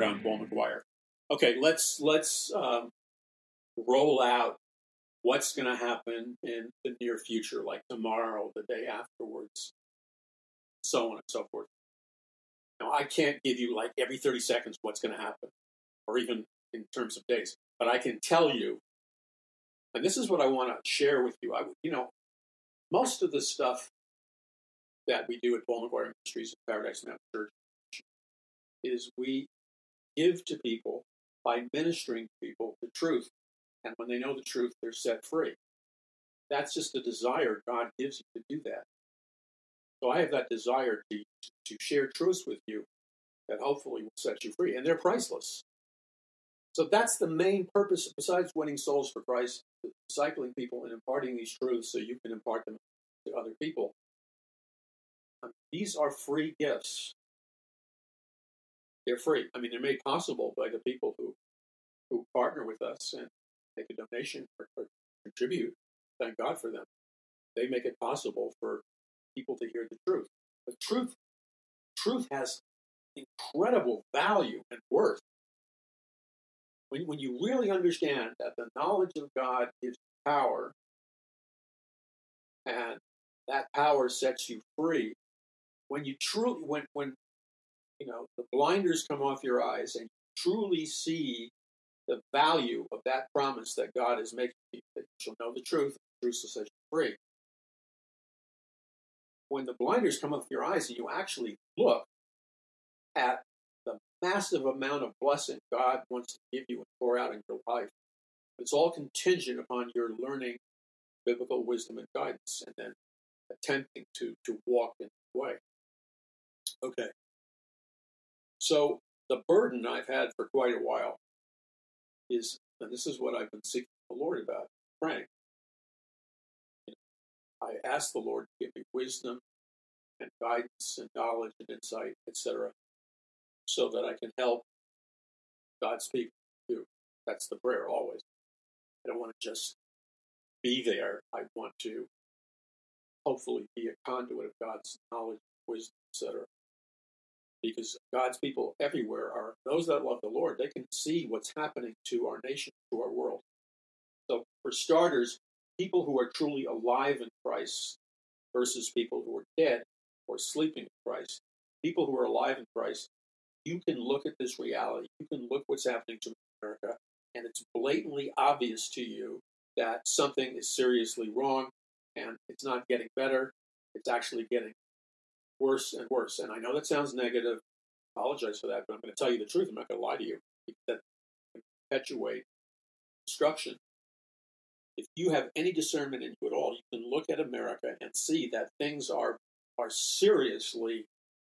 report on Paul McGuire. Okay, let's let's um, roll out what's going to happen in the near future, like tomorrow, the day afterwards, so on and so forth. Now, I can't give you like every 30 seconds what's going to happen, or even in terms of days, but I can tell you, and this is what I want to share with you. I, you know, most of the stuff that we do at Paul McGuire Ministries and Paradise Mountain Church is we give to people by ministering to people the truth. And when they know the truth, they're set free. That's just a desire God gives you to do that. So I have that desire to, to share truths with you that hopefully will set you free. And they're priceless. So that's the main purpose, besides winning souls for Christ, discipling people and imparting these truths so you can impart them to other people. Um, these are free gifts. They're free. I mean, they're made possible by the people who who partner with us and make a donation or, or contribute. Thank God for them. They make it possible for people to hear the truth. The truth, truth has incredible value and worth. When, when you really understand that the knowledge of God gives power, and that power sets you free, when you truly, when, when you know the blinders come off your eyes and you truly see the value of that promise that God is making you, that you shall know the truth, the truth will set you free. When the blinders come off your eyes and you actually look at the massive amount of blessing God wants to give you and pour out in your life, it's all contingent upon your learning biblical wisdom and guidance and then attempting to, to walk in the way. Okay. So the burden I've had for quite a while is, and this is what I've been seeking the Lord about, praying. I ask the Lord to give me wisdom and guidance and knowledge and insight, etc., so that I can help God's people too. That's the prayer always. I don't want to just be there. I want to hopefully be a conduit of God's knowledge, wisdom, etc because God's people everywhere are those that love the Lord. They can see what's happening to our nation, to our world. So, for starters, people who are truly alive in Christ versus people who are dead or sleeping in Christ, people who are alive in Christ, you can look at this reality. You can look what's happening to America, and it's blatantly obvious to you that something is seriously wrong and it's not getting better. It's actually getting worse and worse. And I know that sounds negative. I apologize for that, but I'm going to tell you the truth. I'm not going to lie to you. That perpetuate destruction. If you have any discernment in you at all, you can look at America and see that things are are seriously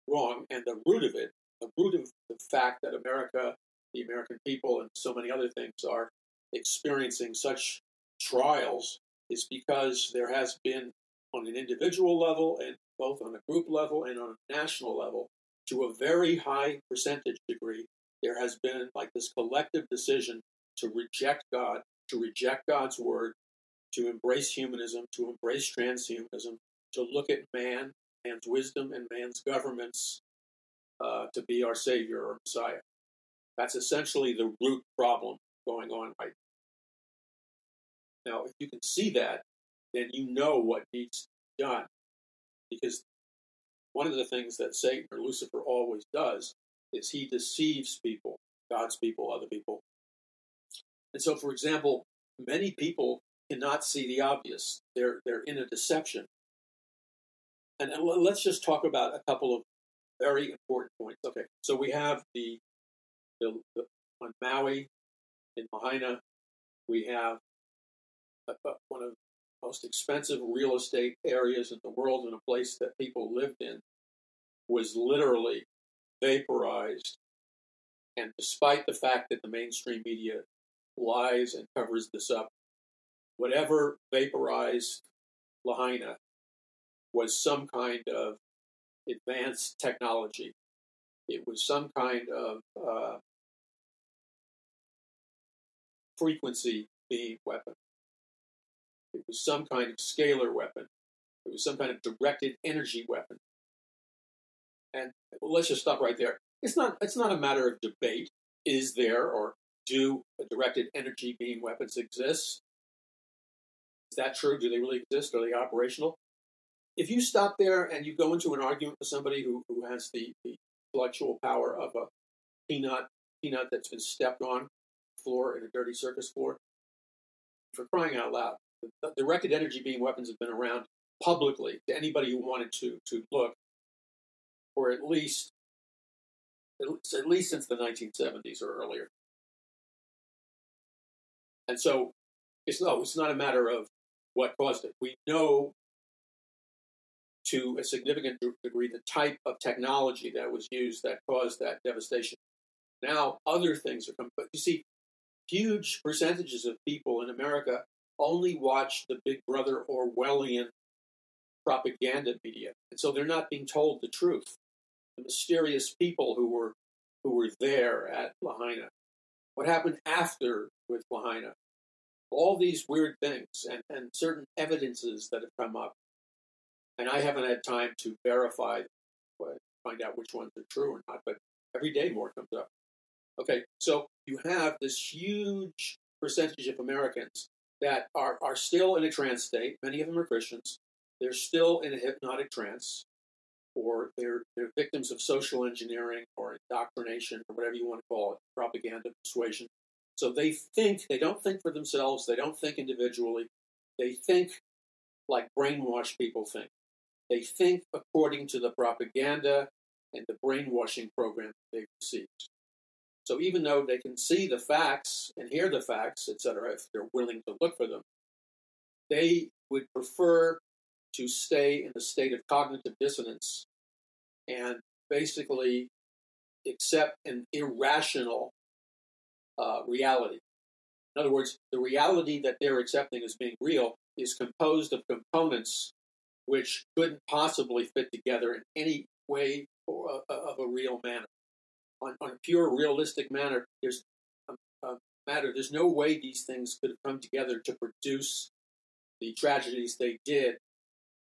wrong, and the root of it, the root of the fact that America, the American people, and so many other things are experiencing such trials, is because there has been, on an individual level and both on a group level and on a national level, to a very high percentage degree, there has been like this collective decision to reject God, to reject God's word, to embrace humanism, to embrace transhumanism, to look at man, man's wisdom, and man's governments uh, to be our Savior or Messiah. That's essentially the root problem going on right now. Now, if you can see that, then you know what needs done because one of the things that Satan or Lucifer always does is he deceives people, God's people, other people. And so, for example, many people cannot see the obvious. They're they're in a deception. And let's just talk about a couple of very important points. Okay, so we have the, the, the on Maui in Lahaina, we have a, a, one of most expensive real estate areas in the world and a place that people lived in was literally vaporized. And despite the fact that the mainstream media lies and covers this up, whatever vaporized Lahaina was some kind of advanced technology. It was some kind of uh, frequency beam weapon. It was some kind of scalar weapon. It was some kind of directed energy weapon. And let's just stop right there. it's not it's not a matter of debate. Is there or do directed energy beam weapons exist? Is that true? Do they really exist? Are they operational? If you stop there and you go into an argument with somebody who, who has the, the intellectual power of a peanut peanut that's been stepped on floor in a dirty circus floor, for crying out loud, the directed energy beam weapons have been around publicly to anybody who wanted to to look for at least at least since the 1970s or earlier. And so it's no, it's not a matter of what caused it. We know to a significant degree the type of technology that was used that caused that devastation. Now other things are coming, but you see, huge percentages of people in America only watch the Big Brother Orwellian propaganda media, and so they're not being told the truth. The mysterious people who were who were there at Lahaina, what happened after with Lahaina, all these weird things and, and certain evidences that have come up, and I haven't had time to verify, find out which ones are true or not, but every day more comes up. Okay, so you have this huge percentage of Americans that are, are still in a trance state. Many of them are Christians. They're still in a hypnotic trance, or they're, they're victims of social engineering or indoctrination or whatever you want to call it, propaganda, persuasion. So they think, they don't think for themselves, they don't think individually, they think like brainwashed people think. They think according to the propaganda and the brainwashing program they've received. So even though they can see the facts and hear the facts, etc., if they're willing to look for them, they would prefer to stay in a state of cognitive dissonance and basically accept an irrational uh, reality. In other words, the reality that they're accepting as being real is composed of components which couldn't possibly fit together in any way or, uh, of a real manner on, on a pure realistic manner, there's a, a matter. There's no way these things could have come together to produce the tragedies they did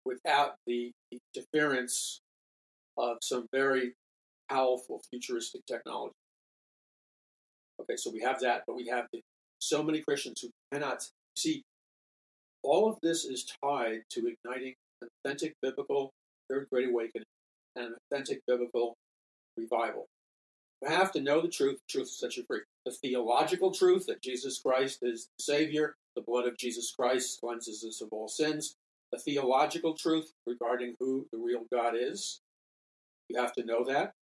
without the interference of some very powerful futuristic technology. Okay, so we have that, but we have the, so many Christians who cannot see. All of this is tied to igniting an authentic biblical third great awakening and an authentic biblical revival. You have to know the truth. The truth will set you free. The theological truth that Jesus Christ is the Savior, the blood of Jesus Christ cleanses us of all sins. The theological truth regarding who the real God is. You have to know that.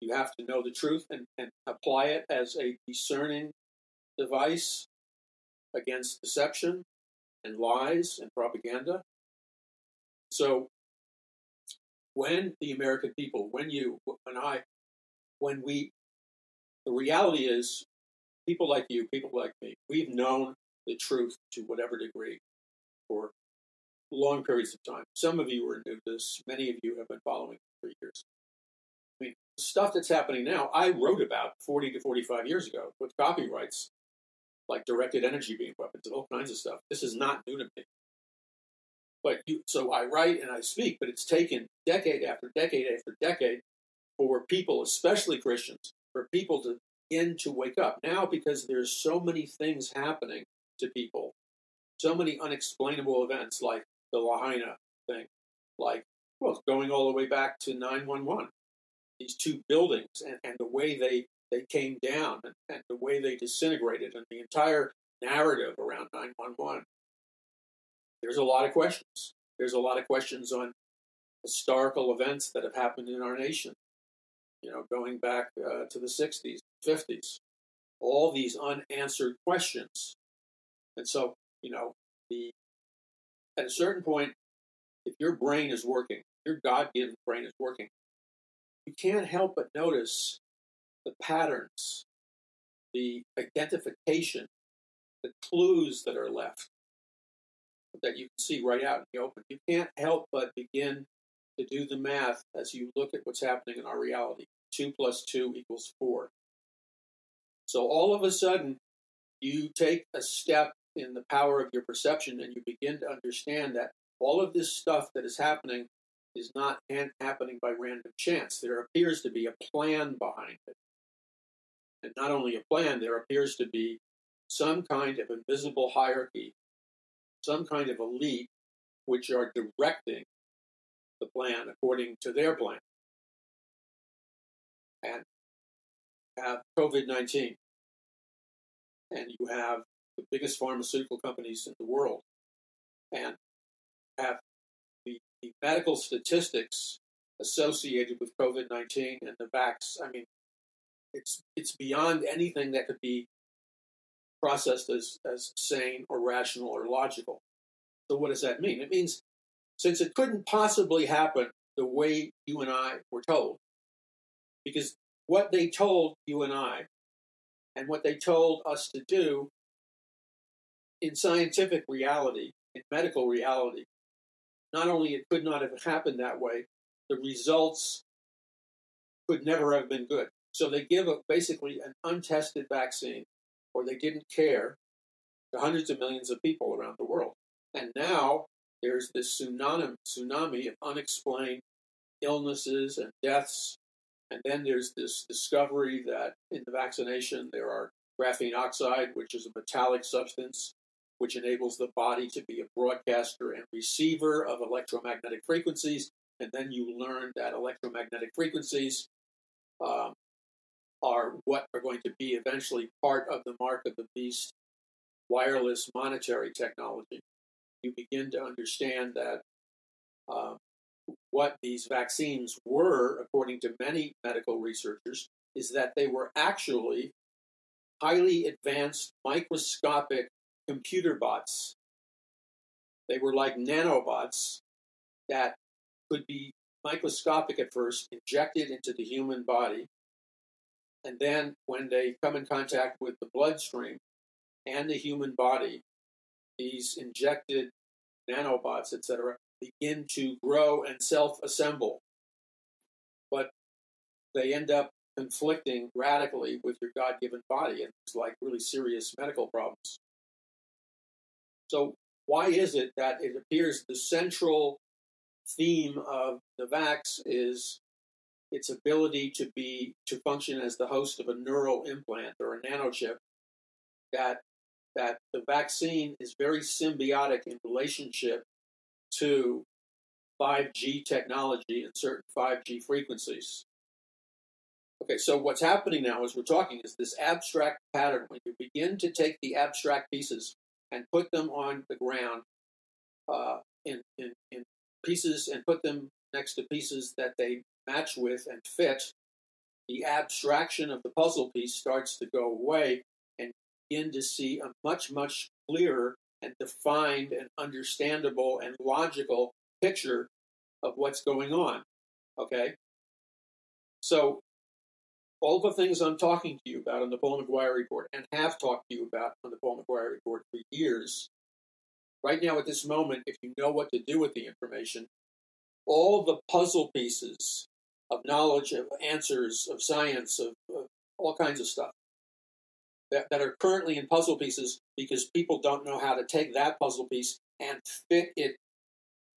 You have to know the truth and, and apply it as a discerning device against deception and lies and propaganda. So, when the American people, when you, when I when we, the reality is, people like you, people like me, we've known the truth to whatever degree for long periods of time. Some of you are new to this, many of you have been following for years. I mean, stuff that's happening now, I wrote about 40 to 45 years ago with copyrights like directed energy beam weapons and all kinds of stuff. This is not new to me. But you, so I write and I speak, but it's taken decade after decade after decade for people, especially Christians, for people to begin to wake up now because there's so many things happening to people, so many unexplainable events like the Lahaina thing, like well, going all the way back to 911, these two buildings and, and the way they they came down and, and the way they disintegrated and the entire narrative around 911. There's a lot of questions. There's a lot of questions on historical events that have happened in our nation you know, going back uh, to the 60s, 50s, all these unanswered questions. And so, you know, the at a certain point, if your brain is working, your God given brain is working, you can't help but notice the patterns, the identification, the clues that are left that you can see right out in the open. You can't help but begin to do the math as you look at what's happening in our reality. 2 plus 2 equals 4. So all of a sudden, you take a step in the power of your perception and you begin to understand that all of this stuff that is happening is not happening by random chance. There appears to be a plan behind it. And not only a plan, there appears to be some kind of invisible hierarchy, some kind of elite which are directing the plan according to their plan. And have COVID 19, and you have the biggest pharmaceutical companies in the world, and have the, the medical statistics associated with COVID 19 and the vax. I mean, it's, it's beyond anything that could be processed as, as sane or rational or logical. So, what does that mean? It means since it couldn't possibly happen the way you and I were told, because what they told you and I and what they told us to do in scientific reality, in medical reality, not only it could not have happened that way, the results could never have been good. So they give a, basically an untested vaccine, or they didn't care, to hundreds of millions of people around the world. And now there's this tsunami, tsunami of unexplained illnesses and deaths. And then there's this discovery that in the vaccination there are graphene oxide, which is a metallic substance which enables the body to be a broadcaster and receiver of electromagnetic frequencies. And then you learn that electromagnetic frequencies um, are what are going to be eventually part of the mark of the beast wireless monetary technology you begin to understand that uh, what these vaccines were, according to many medical researchers, is that they were actually highly advanced microscopic computer bots. They were like nanobots that could be microscopic at first, injected into the human body, and then when they come in contact with the bloodstream and the human body, these injected nanobots, etc., begin to grow and self assemble. But they end up conflicting radically with your God given body, and it's like really serious medical problems. So, why is it that it appears the central theme of the vax is its ability to be to function as the host of a neural implant or a nanochip that that the vaccine is very symbiotic in relationship to 5G technology and certain 5G frequencies. Okay, so what's happening now as we're talking is this abstract pattern. When you begin to take the abstract pieces and put them on the ground uh, in, in, in pieces and put them next to pieces that they match with and fit, the abstraction of the puzzle piece starts to go away and begin to see a much, much clearer and defined and understandable and logical picture of what's going on. Okay? So, all the things I'm talking to you about on the Paul McGuire report and have talked to you about on the Paul McGuire report for years, right now at this moment, if you know what to do with the information, all the puzzle pieces of knowledge, of answers, of science, of, of all kinds of stuff that, that are currently in puzzle pieces because people don't know how to take that puzzle piece and fit it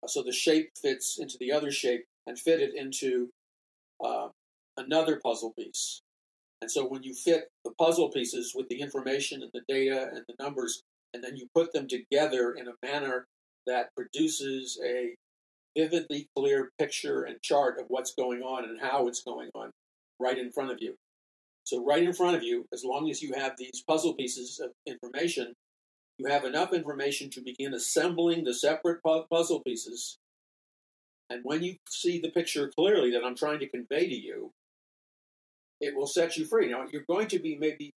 so the shape fits into the other shape and fit it into uh, another puzzle piece. And so when you fit the puzzle pieces with the information and the data and the numbers, and then you put them together in a manner that produces a vividly clear picture and chart of what's going on and how it's going on right in front of you. So, right in front of you, as long as you have these puzzle pieces of information, you have enough information to begin assembling the separate puzzle pieces. And when you see the picture clearly that I'm trying to convey to you, it will set you free. Now, you're going to be maybe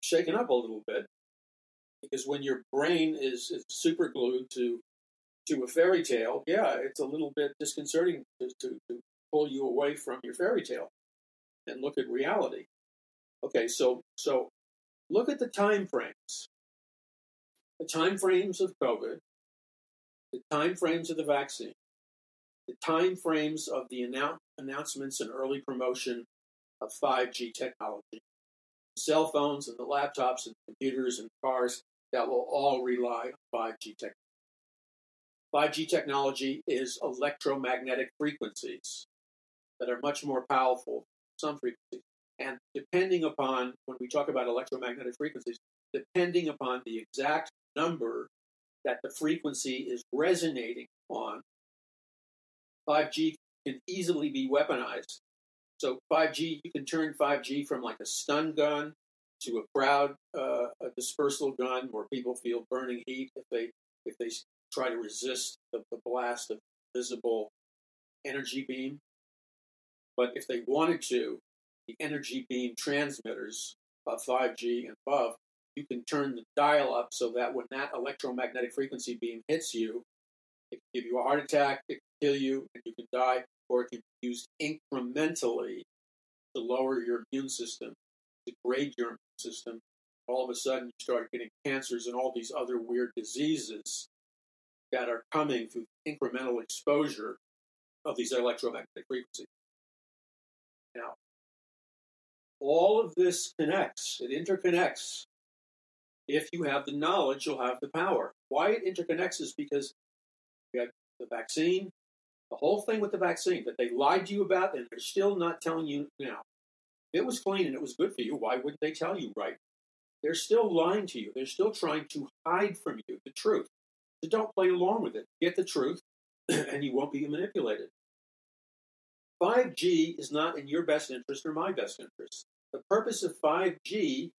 shaken up a little bit because when your brain is, is super glued to to a fairy tale, yeah, it's a little bit disconcerting to, to, to pull you away from your fairy tale and look at reality. Okay, so so look at the time frames. The time frames of COVID, the time frames of the vaccine, the time frames of the annou- announcements and early promotion of 5G technology, cell phones and the laptops and computers and cars that will all rely on 5G technology. 5G technology is electromagnetic frequencies that are much more powerful, some frequencies. And depending upon, when we talk about electromagnetic frequencies, depending upon the exact number that the frequency is resonating on, 5G can easily be weaponized. So 5G, you can turn 5G from like a stun gun to a crowd uh, a dispersal gun where people feel burning heat if they if they try to resist the, the blast of visible energy beam. But if they wanted to, the energy beam transmitters of 5G and above, you can turn the dial up so that when that electromagnetic frequency beam hits you, it can give you a heart attack, it can kill you, and you can die, or it can be used incrementally to lower your immune system, degrade your immune system. All of a sudden, you start getting cancers and all these other weird diseases that are coming through incremental exposure of these electromagnetic frequencies. Now, all of this connects, it interconnects. If you have the knowledge, you'll have the power. Why it interconnects is because we have the vaccine, the whole thing with the vaccine that they lied to you about, and they're still not telling you now. If it was clean and it was good for you, why wouldn't they tell you right? They're still lying to you. They're still trying to hide from you the truth. So don't play along with it. Get the truth, and you won't be manipulated. 5G is not in your best interest or my best interest. The purpose of 5G,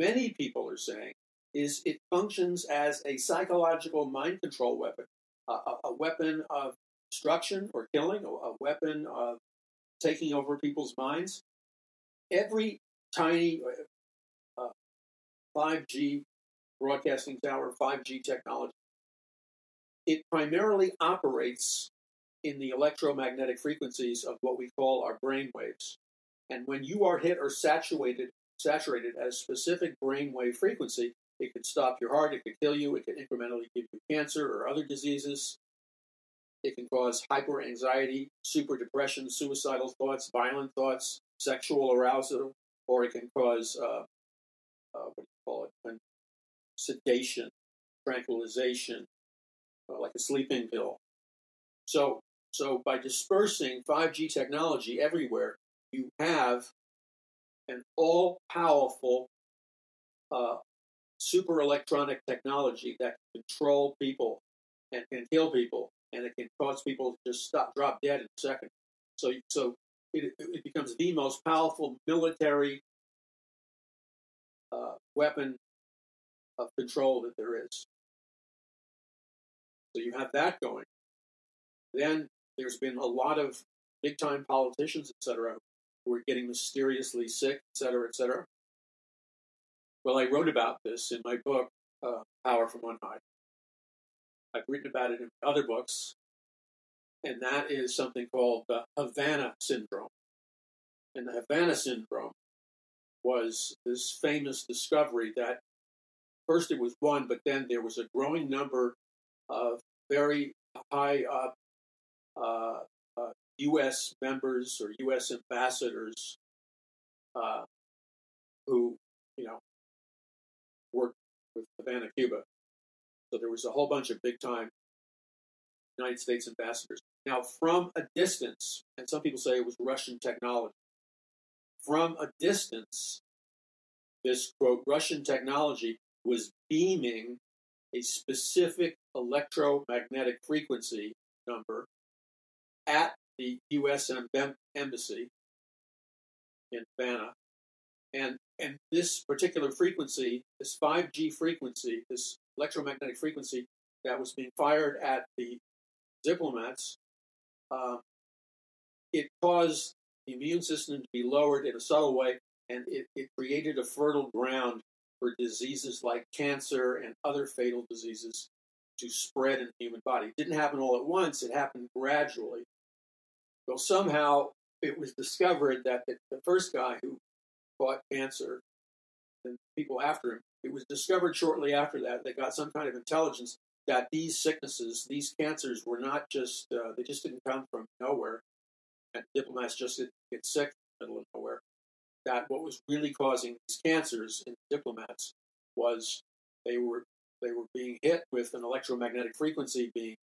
many people are saying, is it functions as a psychological mind control weapon, a, a, weapon of destruction or killing, a, a weapon of taking over people's minds. Every tiny uh, 5G broadcasting tower, 5G technology, it primarily operates in the electromagnetic frequencies of what we call our brain waves. And when you are hit or saturated, saturated at a specific brainwave frequency, it could stop your heart, it could kill you, it could incrementally give you cancer or other diseases. It can cause hyper anxiety, super depression, suicidal thoughts, violent thoughts, sexual arousal, or it can cause uh, uh, what do you call it? Sedation, tranquilization, uh, like a sleeping pill. So so by dispersing 5G technology everywhere, you have an all powerful uh, super electronic technology that can control people and can kill people, and it can cause people to just stop, drop dead in a second. So, so it, it becomes the most powerful military uh, weapon of control that there is. So you have that going. Then there's been a lot of big time politicians, etc., who are getting mysteriously sick, etc., etc. Well, I wrote about this in my book, uh, Power from On High. I've written about it in other books, and that is something called the Havana Syndrome. And the Havana Syndrome was this famous discovery that first it was one, but then there was a growing number of very high up uh, U.S. members or U.S. ambassadors uh, who, you know, worked with Havana, Cuba. So there was a whole bunch of big time United States ambassadors. Now, from a distance, and some people say it was Russian technology, from a distance, this quote, Russian technology was beaming a specific electromagnetic frequency number at the U.S. Embassy in Havana. And, and this particular frequency, this 5G frequency, this electromagnetic frequency that was being fired at the diplomats, uh, it caused the immune system to be lowered in a subtle way, and it, it created a fertile ground for diseases like cancer and other fatal diseases to spread in the human body. It didn't happen all at once, it happened gradually. Well, somehow it was discovered that the, the first guy who caught cancer and people after him, it was discovered shortly after that. They got some kind of intelligence that these sicknesses, these cancers, were not just, uh, they just didn't come from nowhere. And diplomats just didn't get sick in the middle of nowhere. That what was really causing these cancers in diplomats was they were they were being hit with an electromagnetic frequency being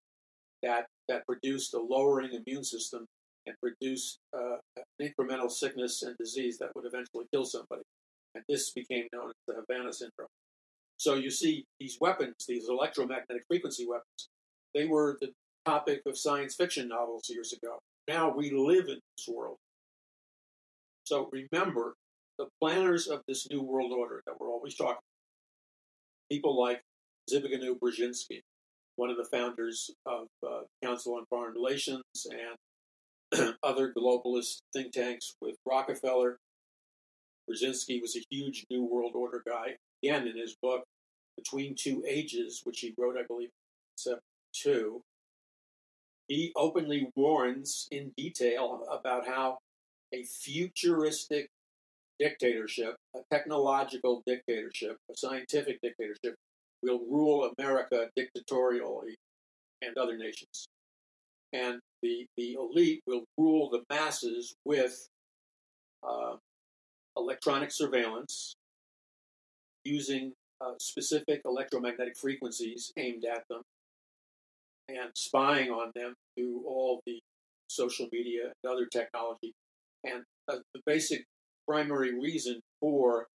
that that produced a lowering immune system and produce uh, incremental sickness and disease that would eventually kill somebody. And this became known as the Havana syndrome. So you see these weapons, these electromagnetic frequency weapons, they were the topic of science fiction novels years ago. Now we live in this world. So remember, the planners of this new world order that we're always talking about, people like Zbigniew Brzezinski, one of the founders of uh, Council on Foreign Relations and other globalist think tanks with Rockefeller. Brzezinski was a huge New World Order guy. Again, in his book, Between Two Ages, which he wrote, I believe, in 72, he openly warns in detail about how a futuristic dictatorship, a technological dictatorship, a scientific dictatorship, will rule America dictatorially and other nations. And the, the elite will rule the masses with uh, electronic surveillance using uh, specific electromagnetic frequencies aimed at them and spying on them through all the social media and other technology. And uh, the basic primary reason for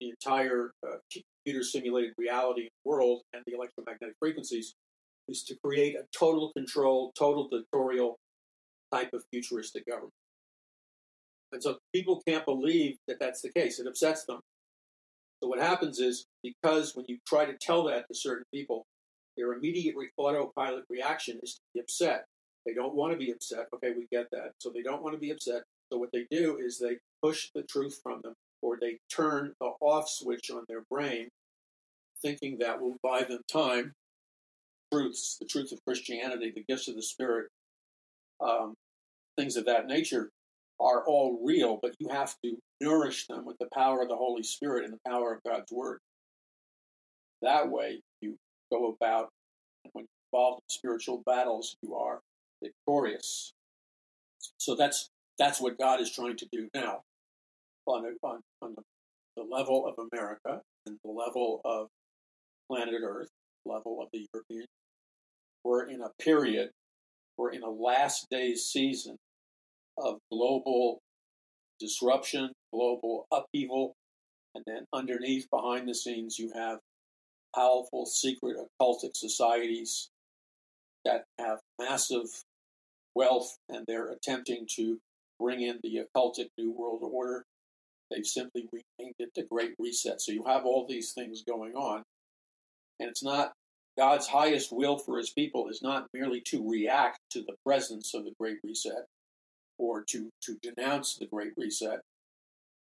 the entire uh, computer simulated reality world and the electromagnetic frequencies is to create a total control, total dictatorial type of futuristic government. And so people can't believe that that's the case. It upsets them. So what happens is because when you try to tell that to certain people, their immediate autopilot reaction is to be upset. They don't want to be upset. Okay, we get that. So they don't want to be upset. So what they do is they push the truth from them or they turn the off switch on their brain, thinking that will buy them time. Truths, the truth of Christianity, the gifts of the Spirit, um, things of that nature are all real, but you have to nourish them with the power of the Holy Spirit and the power of God's Word. That way, you go about, when you're involved in spiritual battles, you are victorious. So that's that's what God is trying to do now on, a, on, on the, the level of America and the level of planet Earth, level of the European. We're in a period, we're in a last days season of global disruption, global upheaval, and then underneath, behind the scenes, you have powerful secret occultic societies that have massive wealth and they're attempting to bring in the occultic New World Order. They've simply renamed it the Great Reset. So you have all these things going on. And it's not God's highest will for his people is not merely to react to the presence of the Great Reset or to, to denounce the Great Reset,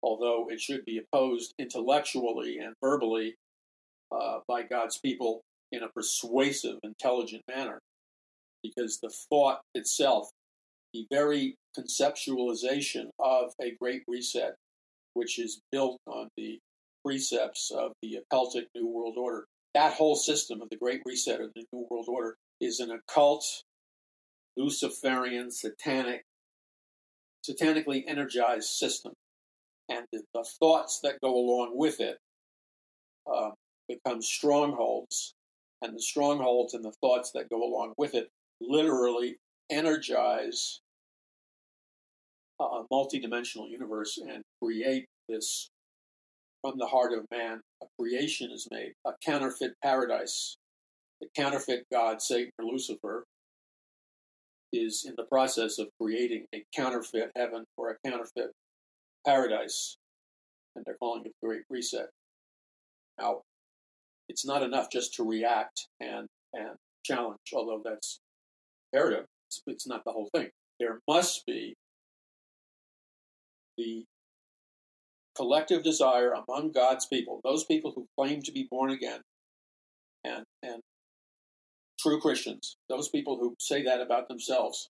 although it should be opposed intellectually and verbally uh, by God's people in a persuasive, intelligent manner, because the thought itself the very conceptualization of a great reset, which is built on the precepts of the occultic New World Order. That whole system of the Great Reset of the New World Order is an occult, Luciferian, satanic, satanically energized system. And the, the thoughts that go along with it uh, become strongholds, and the strongholds and the thoughts that go along with it literally energize a multidimensional universe and create this from the heart of man. A creation is made, a counterfeit paradise. The counterfeit God, Satan or Lucifer, is in the process of creating a counterfeit heaven or a counterfeit paradise, and they're calling it the Great Reset. Now, it's not enough just to react and and challenge, although that's imperative. It's, it's not the whole thing. There must be the collective desire among God's people, those people who claim to be born again and, and true Christians, those people who say that about themselves,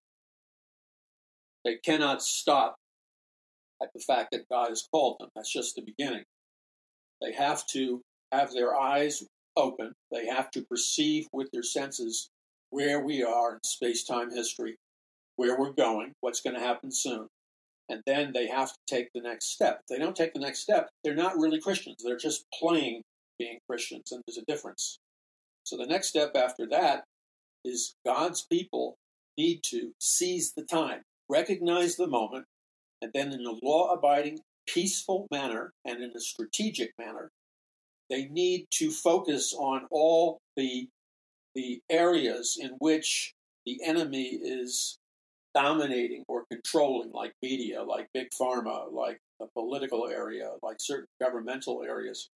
they cannot stop at the fact that God has called them. That's just the beginning. They have to have their eyes open, they have to perceive with their senses where we are in space time history, where we're going, what's going to happen soon and then they have to take the next step. If they don't take the next step, they're not really Christians. They're just playing being Christians, and there's a difference. So the next step after that is God's people need to seize the time, recognize the moment, and then in a law abiding, peaceful manner and in a strategic manner, they need to focus on all the, the areas in which the enemy is dominating or controlling, like media, like big pharma, like the political area, like certain governmental areas,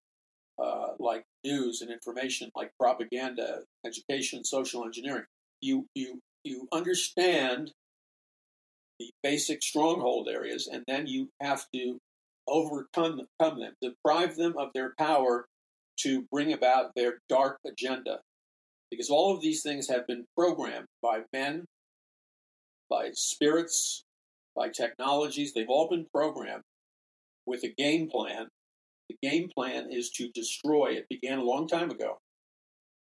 uh, like news and information, like propaganda, education, social engineering. You you you understand the basic stronghold areas, and then you have to overcome them, deprive them of their power to bring about their dark agenda. Because all of these things have been programmed by men, by spirits, by technologies. They've all been programmed with a game plan. The game plan is to destroy. It began a long time ago.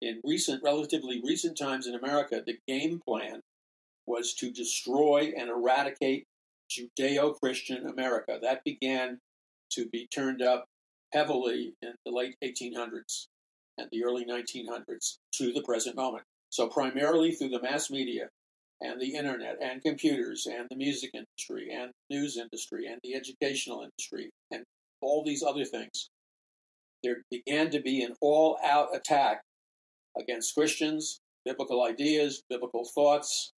In recent, relatively recent times in America, the game plan was to destroy and eradicate Judeo Christian America. That began to be turned up heavily in the late 1800s and the early 1900s to the present moment. So, primarily through the mass media and the internet and computers and the music industry and news industry and the educational industry and all these other things, there began to be an all out attack against Christians, biblical ideas, biblical thoughts,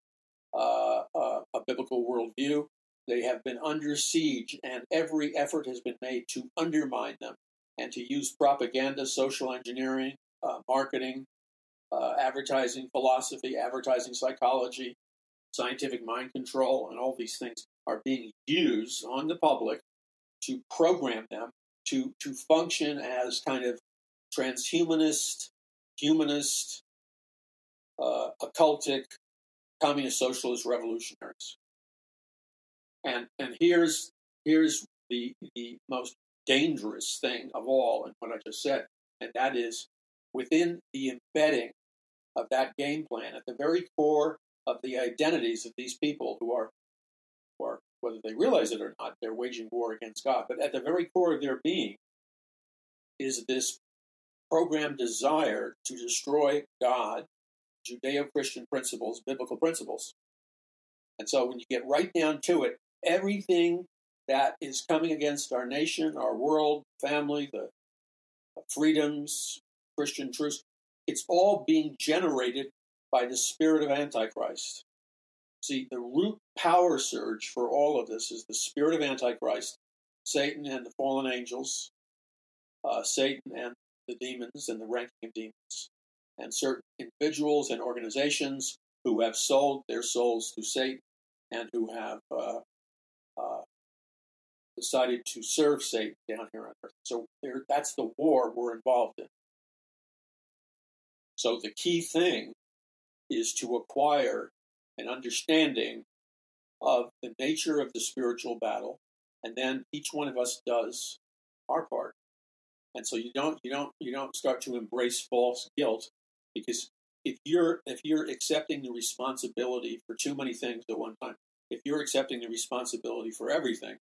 uh, uh, a biblical worldview. They have been under siege, and every effort has been made to undermine them and to use propaganda, social engineering, uh, marketing, uh, advertising philosophy, advertising psychology, scientific mind control, and all these things are being used on the public to program them to, to function as kind of transhumanist, humanist, uh, occultic, communist socialist revolutionaries. And and here's here's the the most dangerous thing of all in what I just said, and that is within the embedding of that game plan, at the very core of the identities of these people who are, who are whether they realize it or not, they're waging war against God. But at the very core of their being is this programmed desire to destroy God, Judeo Christian principles, biblical principles. And so when you get right down to it, everything that is coming against our nation, our world, family, the freedoms, Christian truths. It's all being generated by the spirit of Antichrist. See, the root power surge for all of this is the spirit of Antichrist, Satan and the fallen angels, uh, Satan and the demons and the ranking of demons, and certain individuals and organizations who have sold their souls to Satan and who have uh, uh, decided to serve Satan down here on earth. So that's the war we're involved in. So the key thing is to acquire an understanding of the nature of the spiritual battle, and then each one of us does our part. And so you don't you don't you don't start to embrace false guilt because if you're if you're accepting the responsibility for too many things at one time, if you're accepting the responsibility for everything,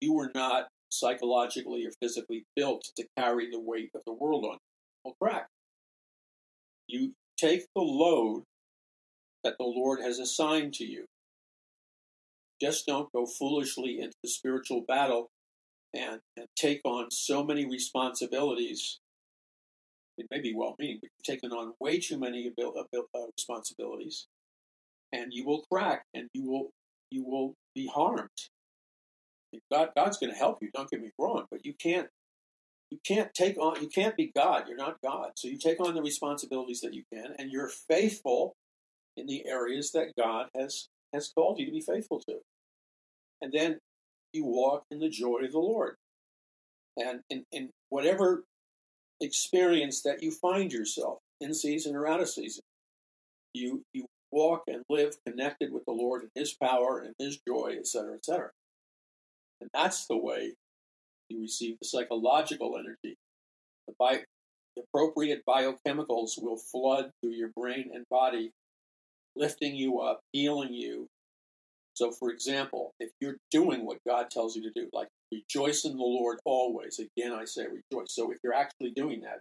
you were not psychologically or physically built to carry the weight of the world on you. Well, crack. You take the load that the Lord has assigned to you. Just don't go foolishly into the spiritual battle and, and take on so many responsibilities. It may be well meaning, but you've taken on way too many abil- abil- uh, responsibilities, and you will crack and you will you will be harmed God, God's going to help you. Don't get me wrong, but you can't you can't take on you can't be God. You're not God. So you take on the responsibilities that you can, and you're faithful in the areas that God has has called you to be faithful to. And then you walk in the joy of the Lord. And in, in whatever experience that you find yourself in season or out of season, you you walk and live connected with the Lord and His power and His joy, etc., etc. And that's the way you receive the psychological energy. The, the appropriate biochemicals will flood through your brain and body, lifting you up, healing you. So, for example, if you're doing what God tells you to do, like rejoice in the Lord always, again I say rejoice. So, if you're actually doing that,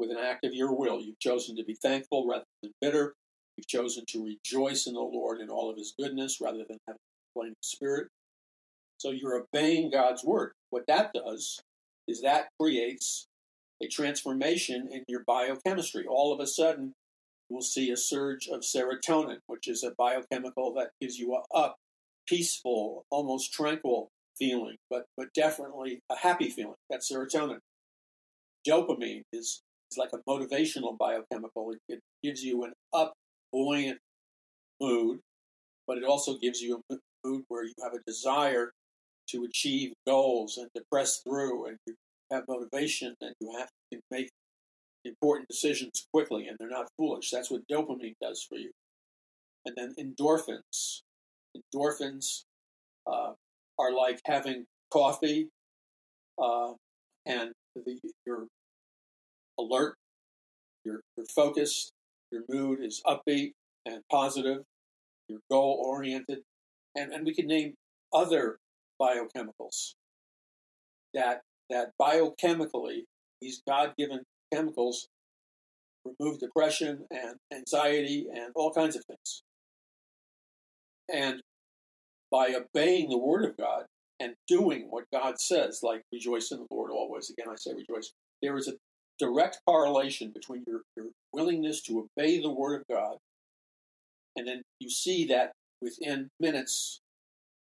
with an act of your will. You've chosen to be thankful rather than bitter. You've chosen to rejoice in the Lord in all of his goodness rather than having a complaining spirit. So you're obeying God's word. What that does is that creates a transformation in your biochemistry. All of a sudden, you'll see a surge of serotonin, which is a biochemical that gives you a up, peaceful, almost tranquil feeling, but, but definitely a happy feeling. That's serotonin. Dopamine is, is like a motivational biochemical. It, it gives you an up, buoyant mood, but it also gives you a mood where you have a desire to achieve goals and to press through and you have motivation and you have to make important decisions quickly and they're not foolish. That's what dopamine does for you. And then endorphins. Endorphins uh, are like having coffee uh, and the, you're alert, you're, you're focused, your mood is upbeat and positive, you're goal oriented. And, and we can name other biochemicals that that biochemically these God-given chemicals remove depression and anxiety and all kinds of things. And by obeying the word of God and doing what God says, like rejoice in the Lord always, again I say rejoice, there is a direct correlation between your, your willingness to obey the word of God and then you see that within minutes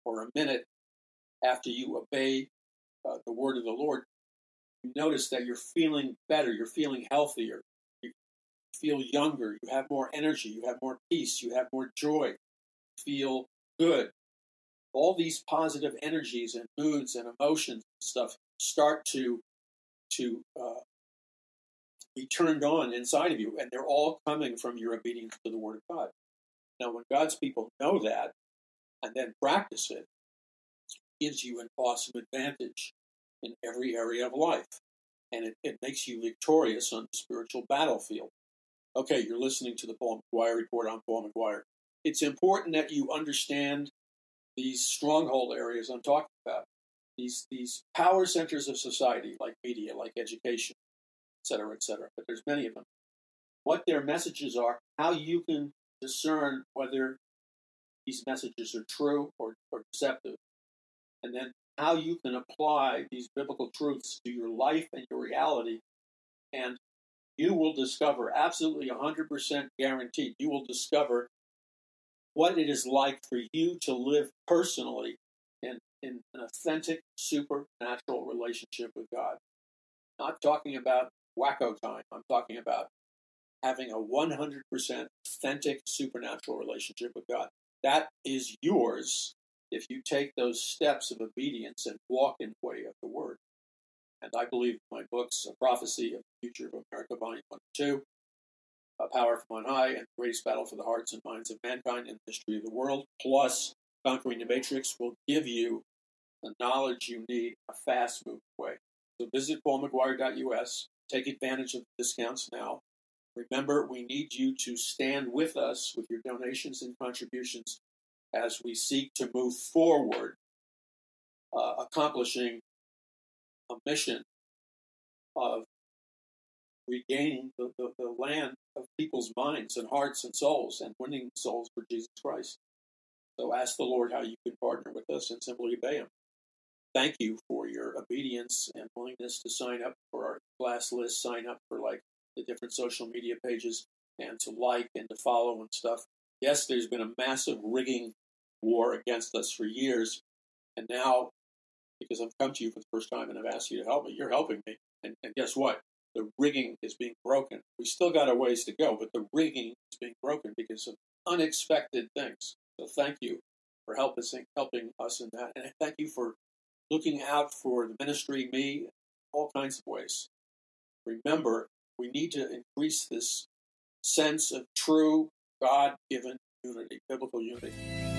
or a minute after you obey uh, the word of the Lord, you notice that you're feeling better, you're feeling healthier, you feel younger, you have more energy, you have more peace, you have more joy, You feel good. All these positive energies and moods and emotions and stuff start to to uh, be turned on inside of you, and they're all coming from your obedience to the Word of God. Now, when God's people know that and then practice it, gives you an awesome advantage in every area of life. And it, it makes you victorious on the spiritual battlefield. Okay, you're listening to the Paul McGuire Report. I'm Paul McGuire. It's important that you understand these stronghold areas I'm talking about. These, these power centers of society, like media, like education, et cetera, et cetera. But there's many of them. What their messages are, how you can discern whether these messages are true or, or deceptive, and then how you can apply these biblical truths to your life and your reality. And you will discover, absolutely 100% guaranteed, you will discover what it is like for you to live personally in, in an authentic, supernatural relationship with God. Not talking about wacko time, I'm talking about having a 100% authentic, supernatural relationship with God. That is yours if you take those steps of obedience and walk in the way of the Word. And I believe my books, A Prophecy of the Future of America, Volume 1 and 2, A Power from On High, and The Greatest Battle for the Hearts and Minds of Mankind in the History of the World, plus Conquering the Matrix, will give you the knowledge you need a fast moving way. So visit paulmcguire.us, take advantage of the discounts now. Remember, we need you to stand with us with your donations and contributions as we seek to move forward, uh, accomplishing a mission of regaining the, the, the, land of people's minds and hearts and souls and winning souls for Jesus Christ. So ask the Lord how you can partner with us and simply obey Him. Thank you for your obedience and willingness to sign up for our class list, sign up for like the different social media pages, and to like and to follow and stuff. Yes, there's been a massive rigging war against us for years. And now, because I've come to you for the first time and I've asked you to help me, you're helping me. And, and guess what? The rigging is being broken. We still got a ways to go, but the rigging is being broken because of unexpected things. So thank you for helping, helping us in that. And thank you for looking out for the ministry, me, all kinds of ways. Remember, we need to increase this sense of true God given unity, biblical unity.